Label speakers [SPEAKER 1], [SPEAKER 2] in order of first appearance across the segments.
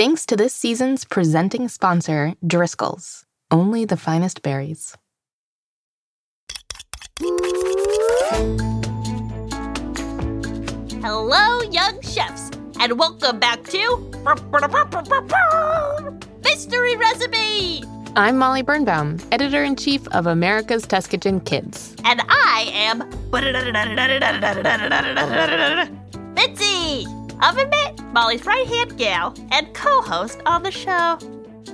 [SPEAKER 1] Thanks to this season's presenting sponsor, Driscoll's. Only the finest berries.
[SPEAKER 2] Hello, young chefs, and welcome back to Mystery Recipe!
[SPEAKER 1] I'm Molly Birnbaum, editor in chief of America's Test Kitchen Kids.
[SPEAKER 2] And I am Mitzi! Oven Mitt, Molly's right hand gal, and co host on the show.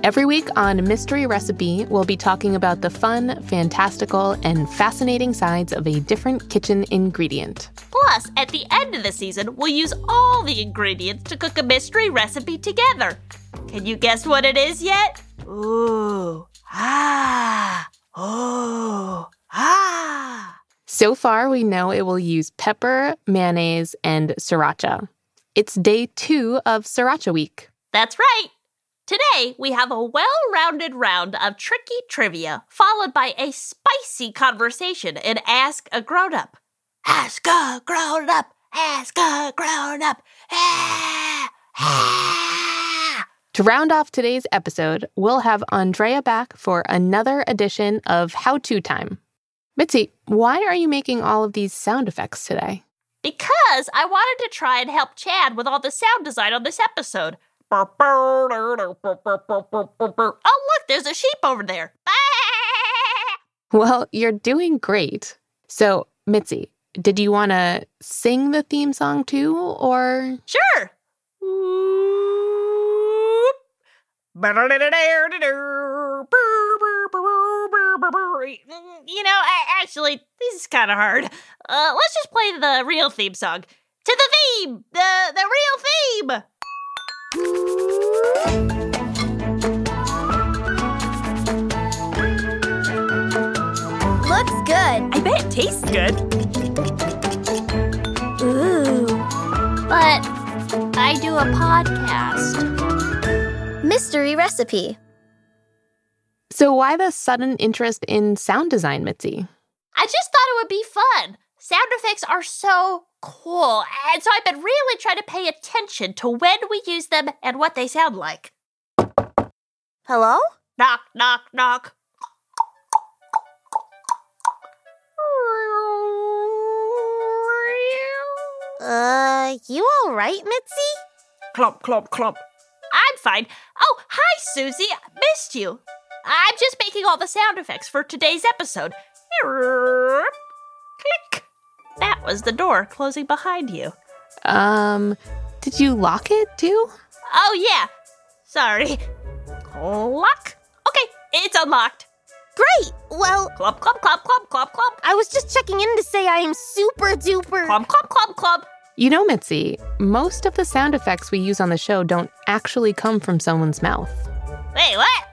[SPEAKER 1] Every week on Mystery Recipe, we'll be talking about the fun, fantastical, and fascinating sides of a different kitchen ingredient.
[SPEAKER 2] Plus, at the end of the season, we'll use all the ingredients to cook a mystery recipe together. Can you guess what it is yet? Ooh, ah, oh, ah.
[SPEAKER 1] So far, we know it will use pepper, mayonnaise, and sriracha. It's day two of Sriracha Week.
[SPEAKER 2] That's right. Today, we have a well rounded round of tricky trivia, followed by a spicy conversation in Ask a Grown Up. Ask a Grown Up! Ask a Grown Up! Ah, ah.
[SPEAKER 1] To round off today's episode, we'll have Andrea back for another edition of How To Time. Mitzi, why are you making all of these sound effects today?
[SPEAKER 2] Because I wanted to try and help Chad with all the sound design on this episode. Oh, look, there's a sheep over there.
[SPEAKER 1] Well, you're doing great. So, Mitzi, did you want to sing the theme song too, or?
[SPEAKER 2] Sure. You know, actually, this is kind of hard. Uh, let's just play the real theme song. To the theme! The, the real theme!
[SPEAKER 3] Looks good.
[SPEAKER 2] I bet it tastes good.
[SPEAKER 3] Ooh.
[SPEAKER 2] But I do a podcast.
[SPEAKER 3] Mystery recipe.
[SPEAKER 1] So, why the sudden interest in sound design, Mitzi?
[SPEAKER 2] I just thought it would be fun. Sound effects are so cool, and so I've been really trying to pay attention to when we use them and what they sound like.
[SPEAKER 3] Hello?
[SPEAKER 2] Knock, knock, knock.
[SPEAKER 3] Uh, you all right, Mitzi?
[SPEAKER 2] Clump, clump, clump. I'm fine. Oh, hi, Suzie. Missed you. I'm just making all the sound effects for today's episode. Click. That was the door closing behind you.
[SPEAKER 1] Um, did you lock it too?
[SPEAKER 2] Oh, yeah. Sorry. Lock. Okay, it's unlocked.
[SPEAKER 3] Great. Well,
[SPEAKER 2] Clump, clump, clump, clump, clump, clump.
[SPEAKER 3] I was just checking in to say I am super duper.
[SPEAKER 2] Clump, clump, clump, clump.
[SPEAKER 1] You know, Mitzi, most of the sound effects we use on the show don't actually come from someone's mouth.
[SPEAKER 2] Wait, what?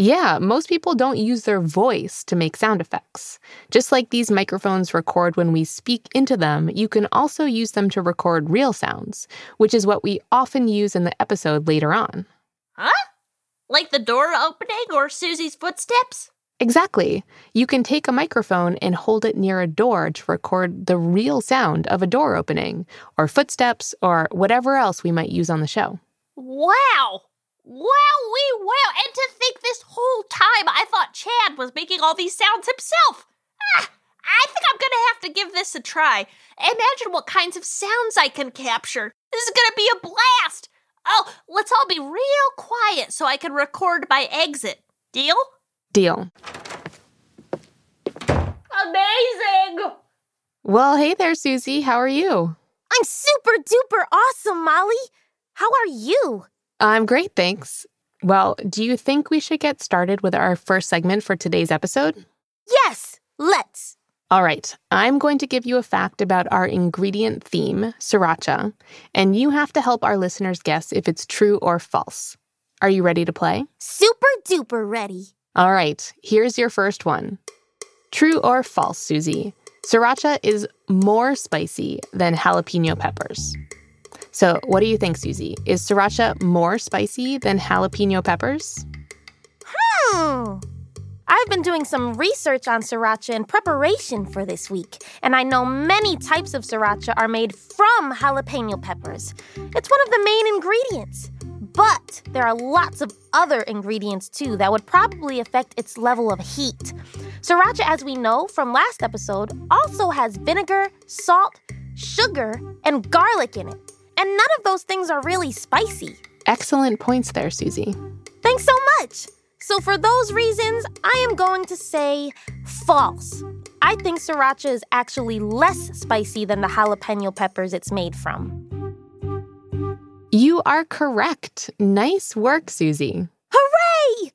[SPEAKER 1] Yeah, most people don't use their voice to make sound effects. Just like these microphones record when we speak into them, you can also use them to record real sounds, which is what we often use in the episode later on.
[SPEAKER 2] Huh? Like the door opening or Suzie's footsteps?
[SPEAKER 1] Exactly. You can take a microphone and hold it near a door to record the real sound of a door opening, or footsteps, or whatever else we might use on the show.
[SPEAKER 2] Wow! Wow, we wow! And to think this whole time I thought Chad was making all these sounds himself. Ah, I think I'm gonna have to give this a try. Imagine what kinds of sounds I can capture. This is gonna be a blast. Oh, let's all be real quiet so I can record my exit. Deal?
[SPEAKER 1] Deal.
[SPEAKER 2] Amazing!
[SPEAKER 1] Well, hey there, Suzie. How are you?
[SPEAKER 3] I'm super duper awesome, Molly. How are you?
[SPEAKER 1] I'm great, thanks. Well, do you think we should get started with our first segment for today's episode?
[SPEAKER 3] Yes, let's.
[SPEAKER 1] All right, I'm going to give you a fact about our ingredient theme, sriracha, and you have to help our listeners guess if it's true or false. Are you ready to play?
[SPEAKER 3] Super duper ready.
[SPEAKER 1] All right, here's your first one. True or false, Suzie? Sriracha is more spicy than jalapeno peppers. So, what do you think, Suzie? Is sriracha more spicy than jalapeno peppers?
[SPEAKER 3] Hmm. I've been doing some research on sriracha in preparation for this week, and I know many types of sriracha are made from jalapeno peppers. It's one of the main ingredients. But there are lots of other ingredients too that would probably affect its level of heat. Sriracha, as we know from last episode, also has vinegar, salt, sugar, and garlic in it. And none of those things are really spicy.
[SPEAKER 1] Excellent points there, Suzie.
[SPEAKER 3] Thanks so much. So, for those reasons, I am going to say false. I think sriracha is actually less spicy than the jalapeno peppers it's made from.
[SPEAKER 1] You are correct. Nice work, Suzie.
[SPEAKER 3] Hooray!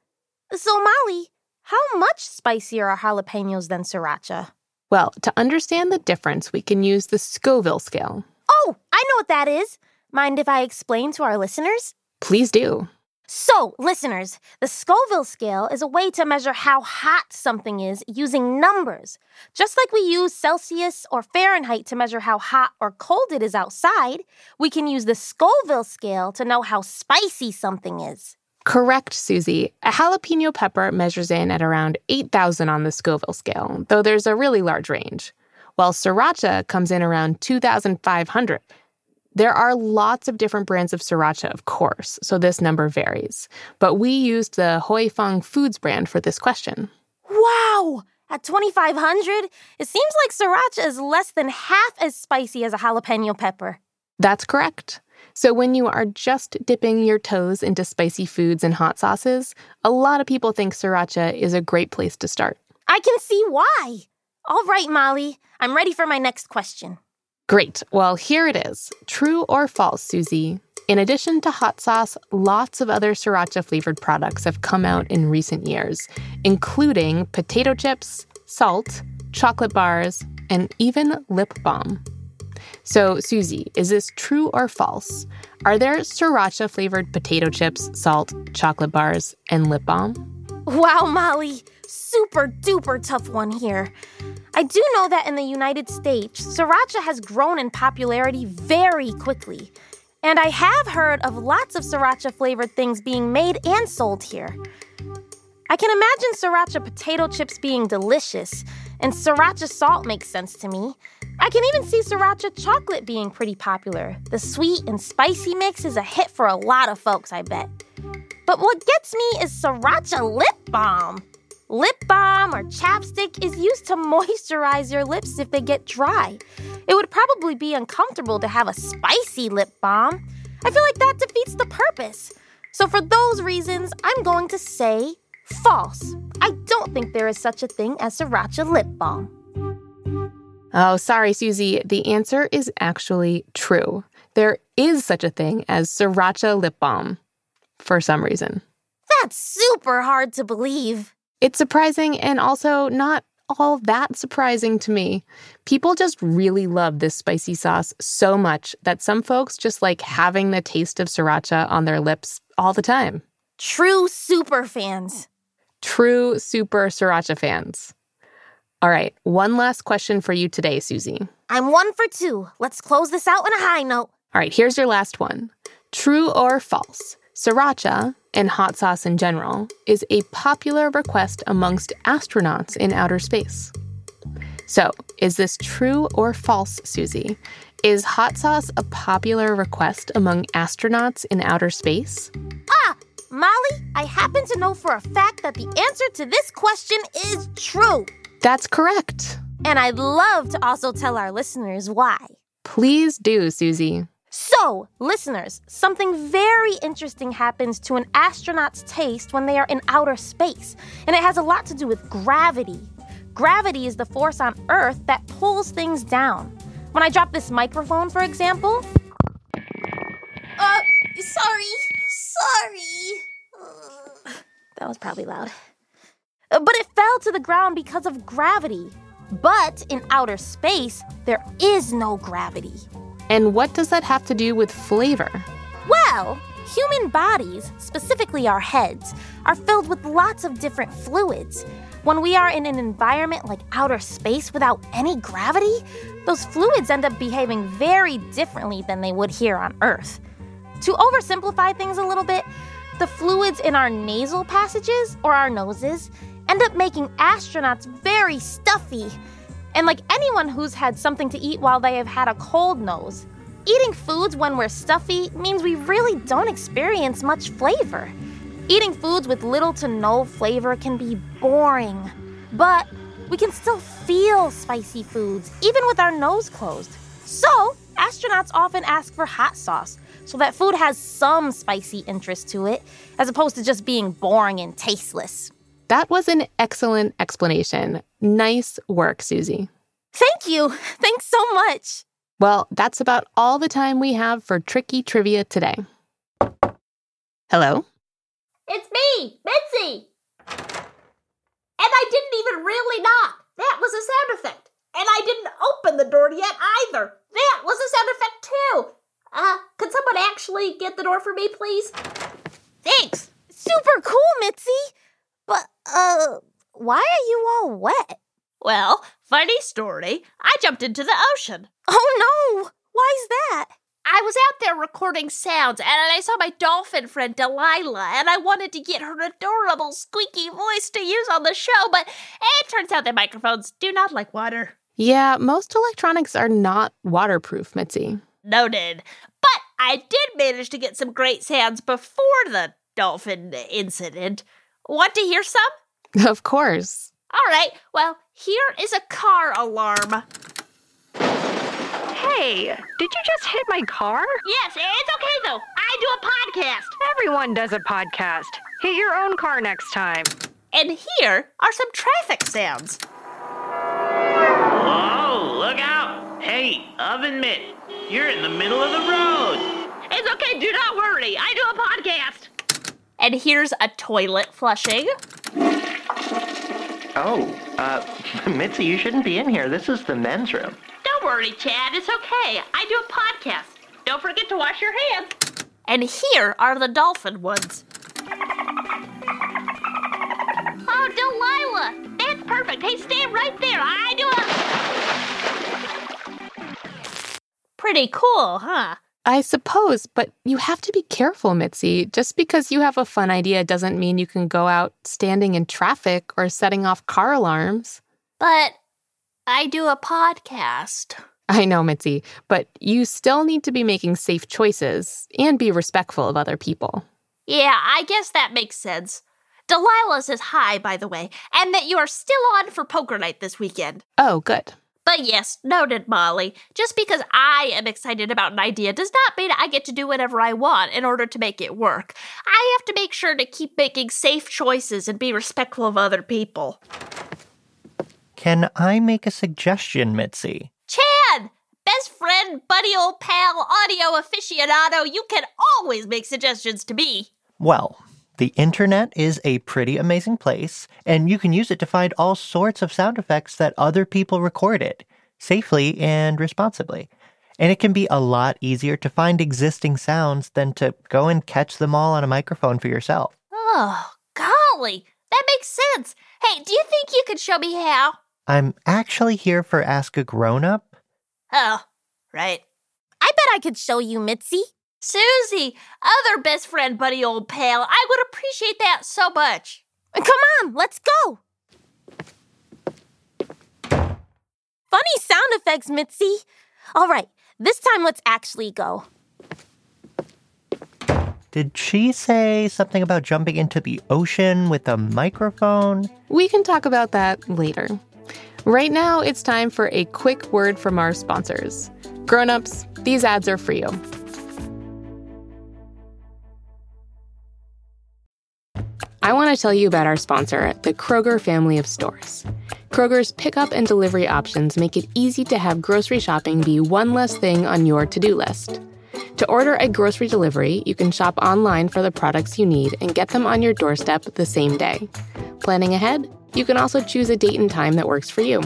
[SPEAKER 3] So, Molly, how much spicier are jalapenos than sriracha?
[SPEAKER 1] Well, to understand the difference, we can use the Scoville scale.
[SPEAKER 3] Oh, I know what that is. Mind if I explain to our listeners?
[SPEAKER 1] Please do.
[SPEAKER 3] So, listeners, the Scoville scale is a way to measure how hot something is using numbers. Just like we use Celsius or Fahrenheit to measure how hot or cold it is outside, we can use the Scoville scale to know how spicy something is.
[SPEAKER 1] Correct, Suzie. A jalapeno pepper measures in at around 8,000 on the Scoville scale, though there's a really large range, while sriracha comes in around 2,500. There are lots of different brands of sriracha, of course, so this number varies. But we used the Huy Fong Foods brand for this question.
[SPEAKER 3] Wow! At 2500, it seems like sriracha is less than half as spicy as a jalapeno pepper.
[SPEAKER 1] That's correct. So, when you are just dipping your toes into spicy foods and hot sauces, a lot of people think sriracha is a great place to start.
[SPEAKER 3] I can see why. All right, Molly, I'm ready for my next question.
[SPEAKER 1] Great. Well, here it is. True or false, Suzie? In addition to hot sauce, lots of other sriracha flavored products have come out in recent years, including potato chips, salt, chocolate bars, and even lip balm. So, Suzie, is this true or false? Are there sriracha flavored potato chips, salt, chocolate bars, and lip balm?
[SPEAKER 3] Wow, Molly, super duper tough one here. I do know that in the United States, sriracha has grown in popularity very quickly. And I have heard of lots of sriracha flavored things being made and sold here. I can imagine sriracha potato chips being delicious, and sriracha salt makes sense to me. I can even see sriracha chocolate being pretty popular. The sweet and spicy mix is a hit for a lot of folks, I bet. But what gets me is sriracha lip balm. Lip balm or chapstick is used to moisturize your lips if they get dry. It would probably be uncomfortable to have a spicy lip balm. I feel like that defeats the purpose. So, for those reasons, I'm going to say false. I don't think there is such a thing as sriracha lip balm.
[SPEAKER 1] Oh, sorry, Suzie. The answer is actually true. There is such a thing as sriracha lip balm for some reason.
[SPEAKER 3] That's super hard to believe.
[SPEAKER 1] It's surprising and also not all that surprising to me. People just really love this spicy sauce so much that some folks just like having the taste of sriracha on their lips all the time.
[SPEAKER 3] True super fans.
[SPEAKER 1] True super sriracha fans. All right, one last question for you today, Suzie.
[SPEAKER 3] I'm one for two. Let's close this out on a high note.
[SPEAKER 1] All right, here's your last one. True or false? Sriracha, and hot sauce in general, is a popular request amongst astronauts in outer space. So, is this true or false, Suzie? Is hot sauce a popular request among astronauts in outer space?
[SPEAKER 3] Ah, Molly, I happen to know for a fact that the answer to this question is true.
[SPEAKER 1] That's correct.
[SPEAKER 3] And I'd love to also tell our listeners why.
[SPEAKER 1] Please do, Suzie.
[SPEAKER 3] So, listeners, something very interesting happens to an astronaut's taste when they are in outer space, and it has a lot to do with gravity. Gravity is the force on Earth that pulls things down. When I drop this microphone, for example. Uh, sorry, sorry. that was probably loud. Uh, but it fell to the ground because of gravity. But in outer space, there is no gravity.
[SPEAKER 1] And what does that have to do with flavor?
[SPEAKER 3] Well, human bodies, specifically our heads, are filled with lots of different fluids. When we are in an environment like outer space without any gravity, those fluids end up behaving very differently than they would here on Earth. To oversimplify things a little bit, the fluids in our nasal passages or our noses end up making astronauts very stuffy and like anyone who's had something to eat while they have had a cold nose, Eating foods when we're stuffy means we really don't experience much flavor. Eating foods with little to no flavor can be boring, but we can still feel spicy foods even with our nose closed. So, astronauts often ask for hot sauce so that food has some spicy interest to it, as opposed to just being boring and tasteless.
[SPEAKER 1] That was an excellent explanation. Nice work, Suzie.
[SPEAKER 3] Thank you. Thanks so much.
[SPEAKER 1] Well, that's about all the time we have for tricky trivia today. Hello?
[SPEAKER 2] It's me, Mitzi. And I didn't even really knock. That was a sound effect. And I didn't open the door yet either. That was a sound effect too. Uh, could someone actually get the door for me, please? Thanks.
[SPEAKER 3] Super cool, Mitzi. But, uh, why are you all wet?
[SPEAKER 2] Well, funny story. I jumped into the ocean.
[SPEAKER 3] Oh no! Why's that?
[SPEAKER 2] I was out there recording sounds and I saw my dolphin friend Delilah and I wanted to get her adorable squeaky voice to use on the show, but it turns out that microphones do not like water.
[SPEAKER 1] Yeah, most electronics are not waterproof, Mitzi.
[SPEAKER 2] Noted. But I did manage to get some great sounds before the dolphin incident. Want to hear some?
[SPEAKER 1] Of course.
[SPEAKER 2] All right, well, here is a car alarm.
[SPEAKER 4] Hey, did you just hit my car?
[SPEAKER 2] Yes, it's okay though. I do a podcast.
[SPEAKER 4] Everyone does a podcast. Hit your own car next time.
[SPEAKER 2] And here are some traffic sounds.
[SPEAKER 5] Whoa, look out! Hey, oven mitt, you're in the middle of the road.
[SPEAKER 2] It's okay, do not worry. I do a podcast. And here's a toilet flushing.
[SPEAKER 6] Oh, uh, Mitzi, you shouldn't be in here. This is the men's room.
[SPEAKER 2] Don't worry, Chad. It's okay. I do a podcast. Don't forget to wash your hands. And here are the dolphin ones. Oh, Delilah! That's perfect. Hey, stand right there. I do a. Pretty cool, huh?
[SPEAKER 1] I suppose, but you have to be careful, Mitzi. Just because you have a fun idea doesn't mean you can go out standing in traffic or setting off car alarms.
[SPEAKER 2] But I do a podcast.
[SPEAKER 1] I know, Mitzi, but you still need to be making safe choices and be respectful of other people.
[SPEAKER 2] Yeah, I guess that makes sense. Delilah says hi, by the way, and that you are still on for poker night this weekend.
[SPEAKER 1] Oh, good.
[SPEAKER 2] But yes, noted, Molly. Just because I am excited about an idea does not mean I get to do whatever I want in order to make it work. I have to make sure to keep making safe choices and be respectful of other people.
[SPEAKER 6] Can I make a suggestion, Mitzi?
[SPEAKER 2] Chad! Best friend, buddy, old pal, audio aficionado, you can always make suggestions to me.
[SPEAKER 6] Well, the internet is a pretty amazing place, and you can use it to find all sorts of sound effects that other people recorded safely and responsibly. And it can be a lot easier to find existing sounds than to go and catch them all on a microphone for yourself.
[SPEAKER 2] Oh, golly, that makes sense. Hey, do you think you could show me how?
[SPEAKER 6] I'm actually here for Ask a Grown Up.
[SPEAKER 2] Oh, right.
[SPEAKER 3] I bet I could show you, Mitzi.
[SPEAKER 2] Suzie, other best friend, buddy, old pal, I would appreciate that so much.
[SPEAKER 3] Come on, let's go. Funny sound effects, Mitzi. All right, this time let's actually go.
[SPEAKER 6] Did she say something about jumping into the ocean with a microphone?
[SPEAKER 1] We can talk about that later. Right now, it's time for a quick word from our sponsors. Grown-ups, these ads are for you. I want to tell you about our sponsor, the Kroger family of stores. Kroger's pickup and delivery options make it easy to have grocery shopping be one less thing on your to do list. To order a grocery delivery, you can shop online for the products you need and get them on your doorstep the same day. Planning ahead? You can also choose a date and time that works for you.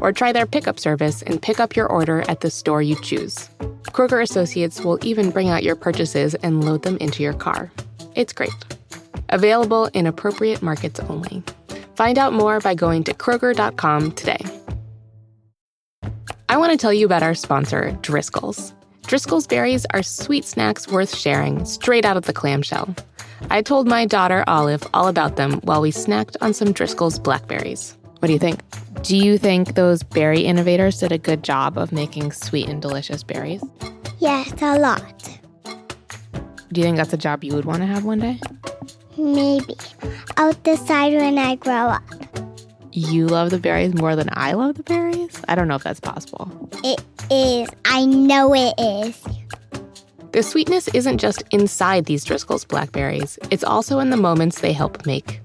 [SPEAKER 1] Or try their pickup service and pick up your order at the store you choose. Kroger Associates will even bring out your purchases and load them into your car. It's great. Available in appropriate markets only. Find out more by going to Kroger.com today. I want to tell you about our sponsor, Driscoll's. Driscoll's berries are sweet snacks worth sharing straight out of the clamshell. I told my daughter Olive all about them while we snacked on some Driscoll's blackberries. What do you think? Do you think those berry innovators did a good job of making sweet and delicious berries?
[SPEAKER 7] Yes, a lot.
[SPEAKER 1] Do you think that's a job you would want to have one day?
[SPEAKER 7] Maybe. I'll decide when I grow up.
[SPEAKER 1] You love the berries more than I love the berries? I don't know if that's possible.
[SPEAKER 7] It is. I know it is.
[SPEAKER 1] The sweetness isn't just inside these Driscoll's blackberries, it's also in the moments they help make.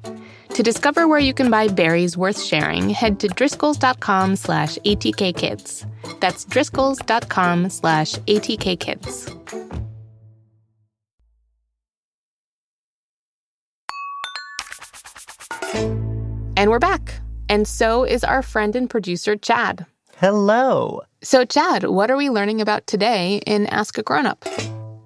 [SPEAKER 1] To discover where you can buy berries worth sharing, head to driscolls.com slash atkkids. That's driscolls.com slash atkkids. And we're back. And so is our friend and producer, Chad.
[SPEAKER 6] Hello.
[SPEAKER 1] So, Chad, what are we learning about today in Ask a Grown Up?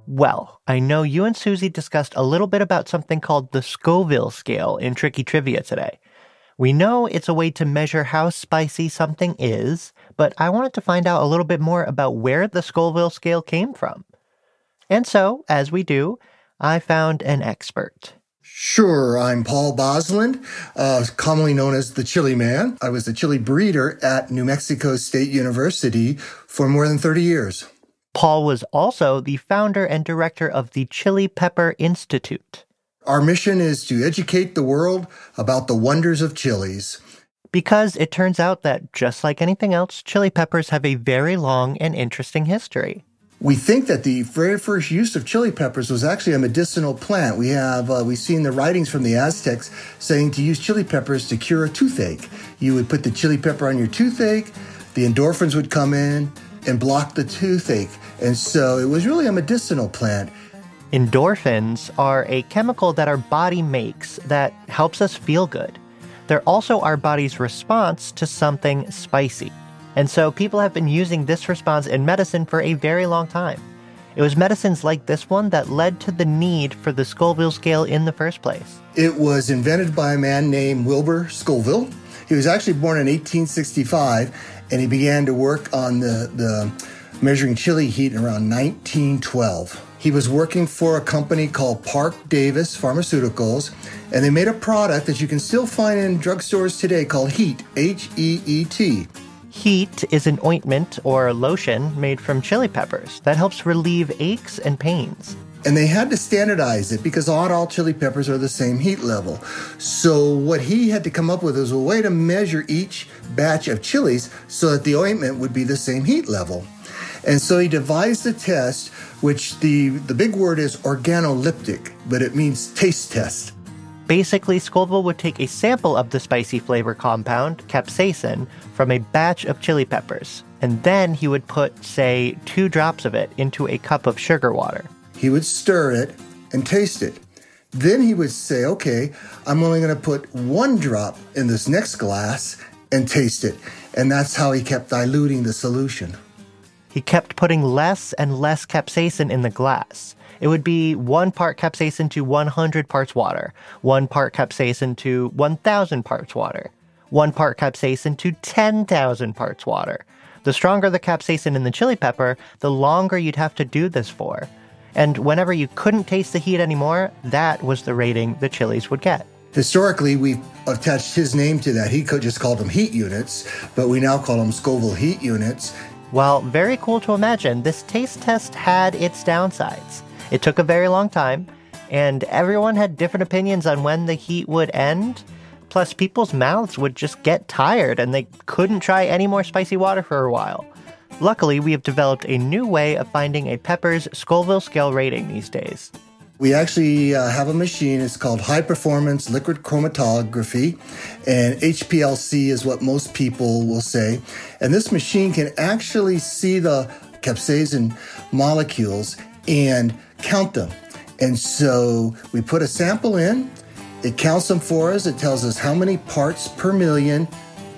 [SPEAKER 6] Well, I know you and Suzie discussed a little bit about something called the Scoville scale in Tricky Trivia today. We know it's a way to measure how spicy something is, but I wanted to find out a little bit more about where the Scoville scale came from. And so, as we do, I found an expert.
[SPEAKER 8] Sure, I'm Paul Bosland, uh, commonly known as the Chili Man. I was a chili breeder at New Mexico State University for more than 30 years.
[SPEAKER 6] Paul was also the founder and director of the Chile Pepper Institute.
[SPEAKER 8] Our mission is to educate the world about the wonders of chilies.
[SPEAKER 6] Because it turns out that, just like anything else, chili peppers have a very long and interesting history.
[SPEAKER 8] We think that the very first use of chili peppers was actually a medicinal plant. We have uh, we've seen the writings from the Aztecs saying to use chili peppers to cure a toothache. You would put the chili pepper on your toothache, the endorphins would come in and block the toothache. And so it was really a medicinal plant.
[SPEAKER 6] Endorphins are a chemical that our body makes that helps us feel good. They're also our body's response to something spicy. And so people have been using this response in medicine for a very long time. It was medicines like this one that led to the need for the Scoville scale in the first place.
[SPEAKER 8] It was invented by a man named Wilbur Scoville. He was actually born in 1865 and he began to work on the, the measuring chili heat around 1912. He was working for a company called Parke Davis Pharmaceuticals, and they made a product that you can still find in drugstores today called Heet, H E E T.
[SPEAKER 6] Heet is an ointment or lotion made from chili peppers that helps relieve aches and pains.
[SPEAKER 8] And they had to standardize it because not all chili peppers are the same heat level. So, what he had to come up with was a way to measure each batch of chilies so that the ointment would be the same heat level. And so he devised a test, which the, the big word is organoleptic, but it means taste test.
[SPEAKER 6] Basically, Scoville would take a sample of the spicy flavor compound, capsaicin, from a batch of chili peppers, and then he would put, say, two drops of it into a cup of sugar water.
[SPEAKER 8] He would stir it and taste it. Then he would say, okay, I'm only going to put one drop in this next glass and taste it. And that's how he kept diluting the solution.
[SPEAKER 6] He kept putting less and less capsaicin in the glass. It would be one part capsaicin to 100 parts water, one part capsaicin to 1,000 parts water, one part capsaicin to 10,000 parts water. The stronger the capsaicin in the chili pepper, the longer you'd have to do this for. And whenever you couldn't taste the heat anymore, that was the rating the chilies would get.
[SPEAKER 8] Historically, we've attached his name to that. He could just call them heat units, but we now call them Scoville heat units.
[SPEAKER 6] While very cool to imagine, this taste test had its downsides. It took a very long time, and everyone had different opinions on when the heat would end. Plus, people's mouths would just get tired and they couldn't try any more spicy water for a while. Luckily, we have developed a new way of finding a pepper's Scoville scale rating these days.
[SPEAKER 8] We actually uh, have a machine. It's called high performance liquid chromatography, and HPLC is what most people will say. And this machine can actually see the capsaicin molecules and count them. And so we put a sample in, it counts them for us, it tells us how many parts per million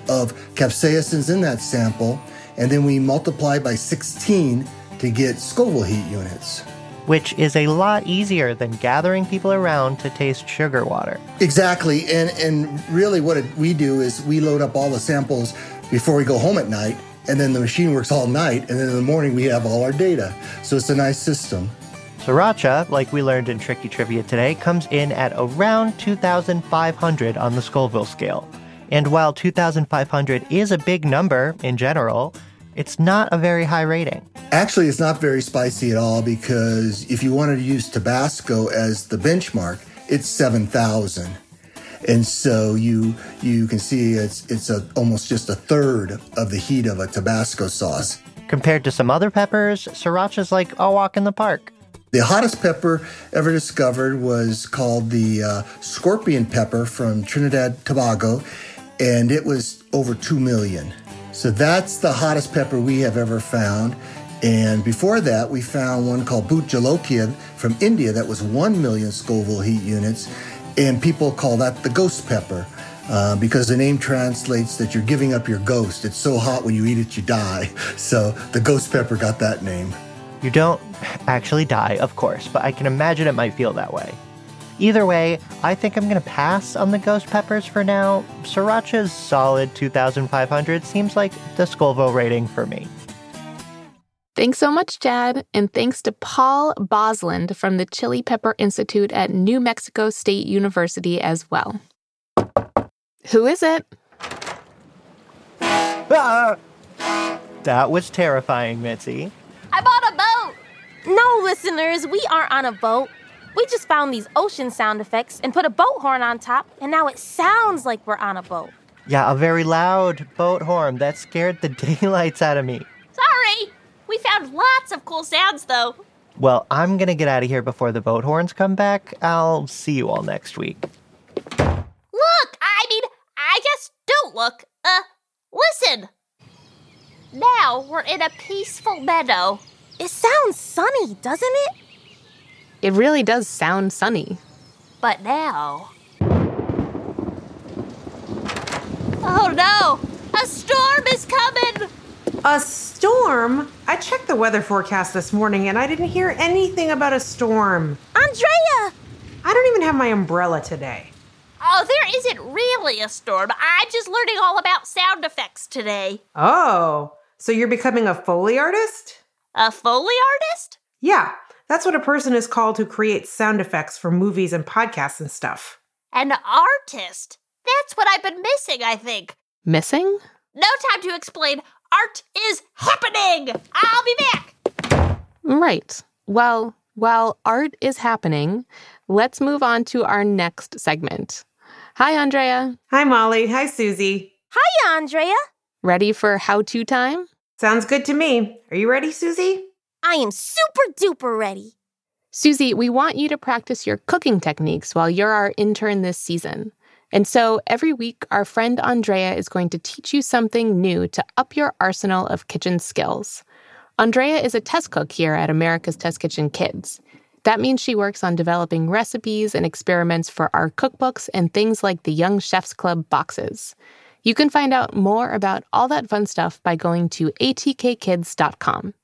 [SPEAKER 8] of capsaicins in that sample, and then we multiply by 16 to get Scoville heat units
[SPEAKER 6] which is a lot easier than gathering people around to taste sugar water.
[SPEAKER 8] Exactly. And and really what it, we do is we load up all the samples before we go home at night and then the machine works all night and then in the morning we have all our data. So it's a nice system.
[SPEAKER 6] Sriracha, like we learned in Tricky Trivia today, comes in at around 2,500 on the Scoville scale. And while 2,500 is a big number in general, It's not a very high rating.
[SPEAKER 8] Actually, it's not very spicy at all because if you wanted to use Tabasco as the benchmark, it's 7,000. And so you you can see it's it's a, almost just a third of the heat of a Tabasco sauce.
[SPEAKER 6] Compared to some other peppers, sriracha's like a walk in the park.
[SPEAKER 8] The hottest pepper ever discovered was called the uh, scorpion pepper from Trinidad Tobago, and it was over 2 million. So that's the hottest pepper we have ever found. And before that, we found one called Bhut Jolokia from India that was 1 million Scoville heat units. And people call that the ghost pepper uh, because the name translates that you're giving up your ghost. It's so hot when you eat it, you die. So the ghost pepper got that name.
[SPEAKER 6] You don't actually die, of course, but I can imagine it might feel that way. Either way, I think I'm going to pass on the ghost peppers for now. Sriracha's solid 2,500 seems like the Scoville rating for me.
[SPEAKER 1] Thanks so much, Chad, and thanks to Paul Bosland from the Chile Pepper Institute at New Mexico State University as well. Who is it?
[SPEAKER 6] Ah! That was terrifying, Mitzi.
[SPEAKER 2] I'm on a boat.
[SPEAKER 3] No, listeners, we aren't on a boat. We just found these ocean sound effects and put a boat horn on top, and now it sounds like we're on a boat.
[SPEAKER 6] Yeah, a very loud boat horn that scared the daylights out of me.
[SPEAKER 2] Sorry. We found lots of cool sounds, though.
[SPEAKER 6] Well, I'm gonna get out of here before the boat horns come back. I'll see you all next week.
[SPEAKER 2] Look, I mean, I guess don't look. Uh, listen. Now we're in a peaceful meadow.
[SPEAKER 3] It sounds sunny, doesn't it?
[SPEAKER 1] It really does sound sunny.
[SPEAKER 2] But now. Oh no! A storm is coming!
[SPEAKER 9] A storm? I checked the weather forecast this morning and I didn't hear anything about a storm.
[SPEAKER 3] Andrea!
[SPEAKER 9] I don't even have my umbrella today.
[SPEAKER 2] Oh, there isn't really a storm. I'm just learning all about sound effects today.
[SPEAKER 9] Oh, so you're becoming a Foley artist?
[SPEAKER 2] A Foley artist?
[SPEAKER 9] Yeah, that's what a person is called who creates sound effects for movies and podcasts and stuff.
[SPEAKER 2] An artist? That's what I've been missing, I think.
[SPEAKER 1] Missing?
[SPEAKER 2] No time to explain. Art is happening! I'll be back!
[SPEAKER 1] Right. Well, while art is happening, let's move on to our next segment. Hi, Andrea.
[SPEAKER 9] Hi, Molly. Hi, Suzie.
[SPEAKER 3] Hi, Andrea.
[SPEAKER 1] Ready for how to time?
[SPEAKER 9] Sounds good to me. Are you ready, Suzie?
[SPEAKER 3] I am super duper ready.
[SPEAKER 1] Suzie, we want you to practice your cooking techniques while you're our intern this season. And so every week, our friend Andrea is going to teach you something new to up your arsenal of kitchen skills. Andrea is a test cook here at America's Test Kitchen Kids. That means she works on developing recipes and experiments for our cookbooks and things like the Young Chefs Club boxes. You can find out more about all that fun stuff by going to atkkids.com.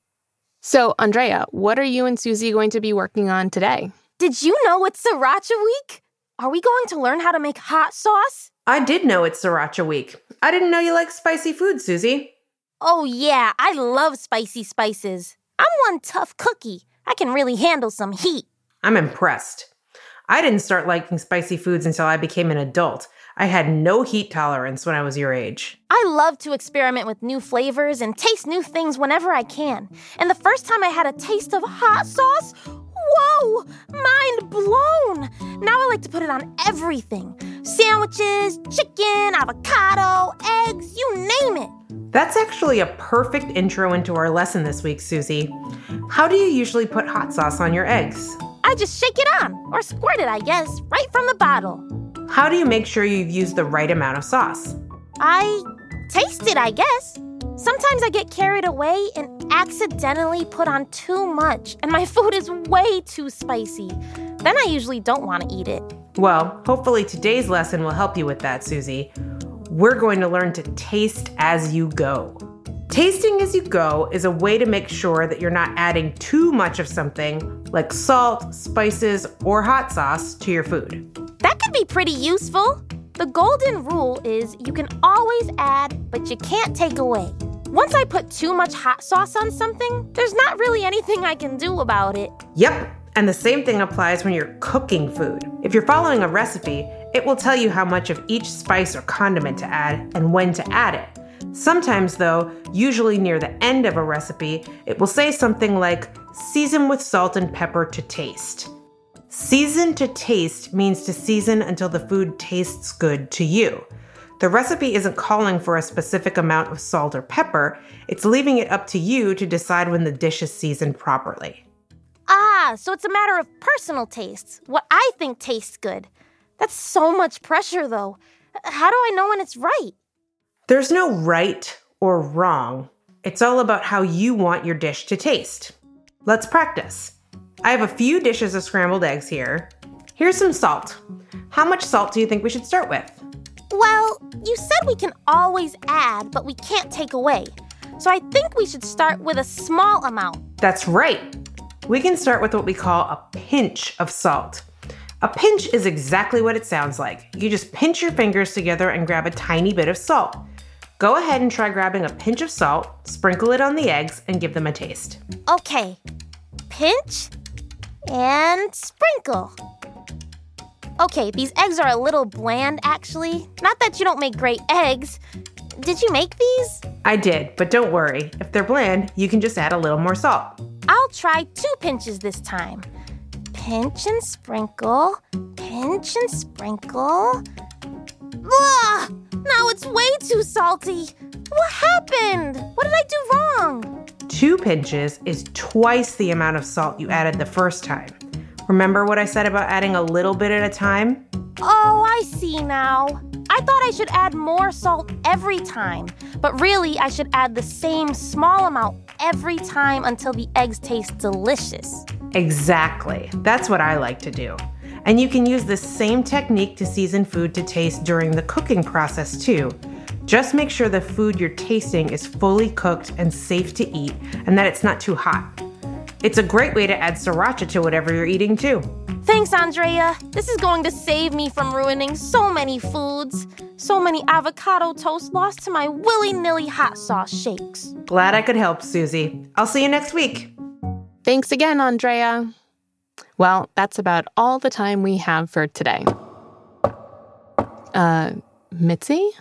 [SPEAKER 1] So, Andrea, what are you and Suzie going to be working on today?
[SPEAKER 3] Did you know it's Sriracha Week? Are we going to learn how to make hot sauce?
[SPEAKER 9] I did know it's Sriracha week. I didn't know you like spicy food, Suzie.
[SPEAKER 3] Oh, yeah, I love spicy spices. I'm one tough cookie. I can really handle some heat.
[SPEAKER 9] I'm impressed. I didn't start liking spicy foods until I became an adult. I had no heat tolerance when I was your age.
[SPEAKER 3] I love to experiment with new flavors and taste new things whenever I can. And the first time I had a taste of hot sauce, whoa, mind blown. Now I like to put it on everything sandwiches, chicken, avocado, eggs, you name it.
[SPEAKER 9] That's actually a perfect intro into our lesson this week, Suzie. How do you usually put hot sauce on your eggs?
[SPEAKER 3] I just shake it on, or squirt it, I guess, right from the bottle.
[SPEAKER 9] How do you make sure you've used the right amount of sauce?
[SPEAKER 3] I taste it, I guess. Sometimes I get carried away and accidentally put on too much, and my food is way too spicy. Then I usually don't want to eat it.
[SPEAKER 9] Well, hopefully today's lesson will help you with that, Suzie. We're going to learn to taste as you go. Tasting as you go is a way to make sure that you're not adding too much of something like salt, spices, or hot sauce to your food.
[SPEAKER 3] That could be pretty useful. The golden rule is you can always add, but you can't take away. Once I put too much hot sauce on something, there's not really anything I can do about it.
[SPEAKER 9] Yep, and the same thing applies when you're cooking food. If you're following a recipe, it will tell you how much of each spice or condiment to add and when to add it. Sometimes, though, usually near the end of a recipe, it will say something like season with salt and pepper to taste. Season to taste means to season until the food tastes good to you. The recipe isn't calling for a specific amount of salt or pepper, it's leaving it up to you to decide when the dish is seasoned properly.
[SPEAKER 3] Ah, so it's a matter of personal tastes, what I think tastes good. That's so much pressure, though. How do I know when it's right?
[SPEAKER 9] There's no right or wrong. It's all about how you want your dish to taste. Let's practice. I have a few dishes of scrambled eggs here. Here's some salt. How much salt do you think we should start with?
[SPEAKER 3] Well, you said we can always add, but we can't take away. So I think we should start with a small amount.
[SPEAKER 9] That's right. We can start with what we call a pinch of salt. A pinch is exactly what it sounds like. You just pinch your fingers together and grab a tiny bit of salt. Go ahead and try grabbing a pinch of salt, sprinkle it on the eggs, and give them a taste.
[SPEAKER 3] Okay. Pinch and sprinkle. Okay, these eggs are a little bland actually. Not that you don't make great eggs. Did you make these?
[SPEAKER 9] I did, but don't worry. If they're bland, you can just add a little more salt.
[SPEAKER 3] I'll try two pinches this time. Pinch and sprinkle, pinch and sprinkle. Ugh! Now it's way too salty. What happened? What did I do wrong?
[SPEAKER 9] Two pinches is twice the amount of salt you added the first time. Remember what I said about adding a little bit at a time?
[SPEAKER 3] Oh, I see now. I thought I should add more salt every time, but really I should add the same small amount every time until the eggs taste delicious.
[SPEAKER 9] Exactly. That's what I like to do. And you can use the same technique to season food to taste during the cooking process too. Just make sure the food you're tasting is fully cooked and safe to eat and that it's not too hot. It's a great way to add sriracha to whatever you're eating too.
[SPEAKER 3] Thanks, Andrea. This is going to save me from ruining so many foods. So many avocado toast lost to my willy nilly hot sauce shakes.
[SPEAKER 9] Glad I could help, Suzie. I'll see you next week.
[SPEAKER 1] Thanks again, Andrea. Well, that's about all the time we have for today. Uh, Mitzi?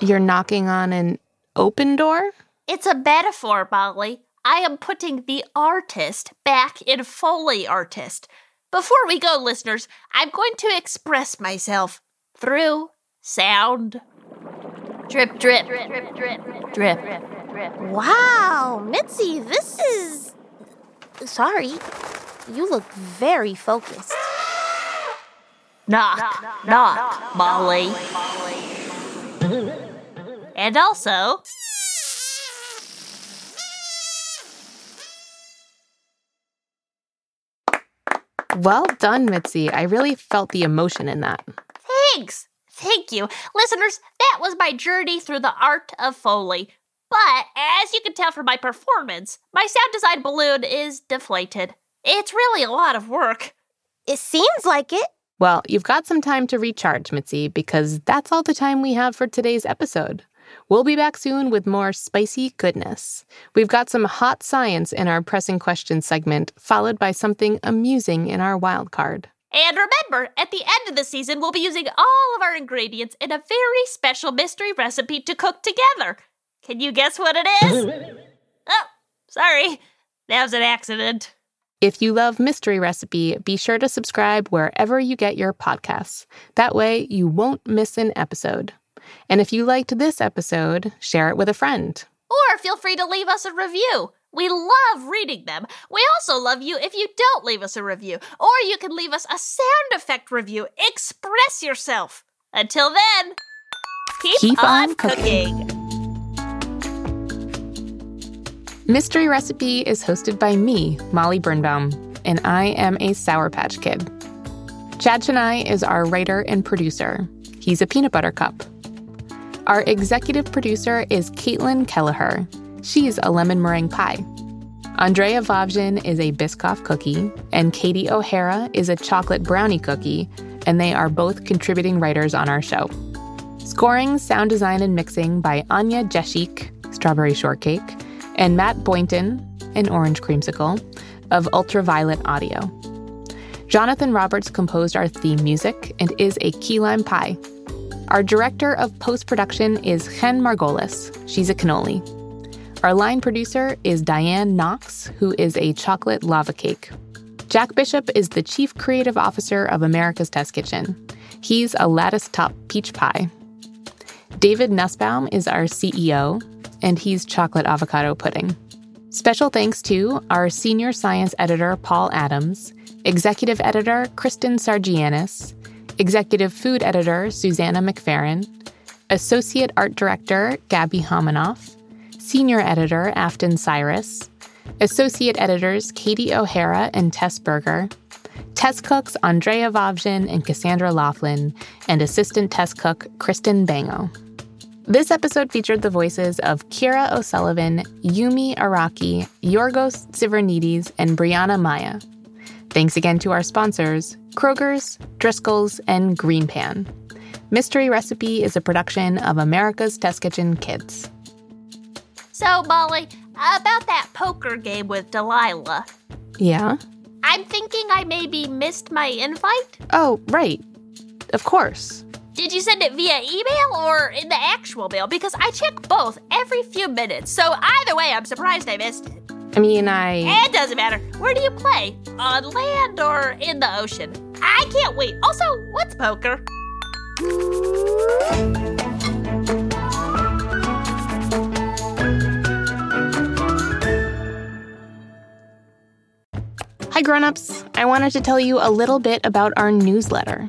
[SPEAKER 1] You're knocking on an open door?
[SPEAKER 2] It's a metaphor, Molly. I am putting the artist back in Foley artist. Before we go, listeners, I'm going to express myself through sound. Drip, drip, drip, drip, drip, drip, drip.
[SPEAKER 3] Wow, Mitzi, this is. Sorry. You look very focused.
[SPEAKER 2] Knock, knock, Molly. And also.
[SPEAKER 1] Well done, Mitzi. I really felt the emotion in that.
[SPEAKER 2] Thanks. Thank you. Listeners, that was my journey through the art of Foley. But as you can tell from my performance, my sound design balloon is deflated. It's really a lot of work.
[SPEAKER 3] It seems like it.
[SPEAKER 1] Well, you've got some time to recharge, Mitzi, because that's all the time we have for today's episode. We'll be back soon with more spicy goodness. We've got some hot science in our pressing questions segment, followed by something amusing in our wild card.
[SPEAKER 2] And remember, at the end of the season, we'll be using all of our ingredients in a very special mystery recipe to cook together. Can you guess what it is? oh, sorry. That was an accident.
[SPEAKER 1] If you love Mystery Recipe, be sure to subscribe wherever you get your podcasts. That way, you won't miss an episode. And if you liked this episode, share it with a friend.
[SPEAKER 2] Or feel free to leave us a review. We love reading them. We also love you if you don't leave us a review, or you can leave us a sound effect review. Express yourself. Until then, keep,
[SPEAKER 1] Keep
[SPEAKER 2] on,
[SPEAKER 1] on cooking.
[SPEAKER 2] cooking.
[SPEAKER 1] Mystery Recipe is hosted by me, Molly Birnbaum, and I am a Sour Patch Kid. Chad Chennai is our writer and producer. He's a peanut butter cup. Our executive producer is Caitlin Kelleher. She's a lemon meringue pie. Andrea Vavjin is a Biscoff cookie, and Katie O'Hara is a chocolate brownie cookie, and they are both contributing writers on our show. Scoring, sound design, and mixing by Anya Jeshik, Strawberry Shortcake, and Matt Boynton, an Orange Creamsicle, of Ultraviolet Audio. Jonathan Roberts composed our theme music and is a key lime pie. Our director of post production is Chen Margolis. She's a cannoli. Our line producer is Diane Knox, who is a chocolate lava cake. Jack Bishop is the chief creative officer of America's Test Kitchen. He's a lattice top peach pie. David Nussbaum is our CEO, and he's chocolate avocado pudding. Special thanks to our senior science editor, Paul Adams, executive editor, Kristen Sargianis, executive food editor, Susanna McFerrin, associate art director, Gabby Homanoff, senior editor, Afton Cyrus, associate editors, Katie O'Hara and Tess Berger, test cooks, Andrea Vovjin and Cassandra Laughlin, and assistant test cook, Kristen Bango. This episode featured the voices of Kira O'Sullivan, Yumi Araki, Yorgos Tsivernides, and Brianna Maya. Thanks again to our sponsors, Kroger's, Driscoll's, and Greenpan. Mystery Recipe is a production of America's Test Kitchen Kids.
[SPEAKER 2] So, Molly, about that poker game with Delilah,
[SPEAKER 1] Yeah?
[SPEAKER 2] I'm thinking I maybe missed my invite.
[SPEAKER 1] Oh, right. Of course.
[SPEAKER 2] Did you send it via email or in the actual mail? Because I check both every few minutes. So either way, I'm surprised I missed it.
[SPEAKER 1] I mean, I.
[SPEAKER 2] It doesn't matter. Where do you play? On land or in the ocean? I can't wait. Also, what's poker?
[SPEAKER 1] Hi, grown-ups. I wanted to tell you a little bit about our newsletter.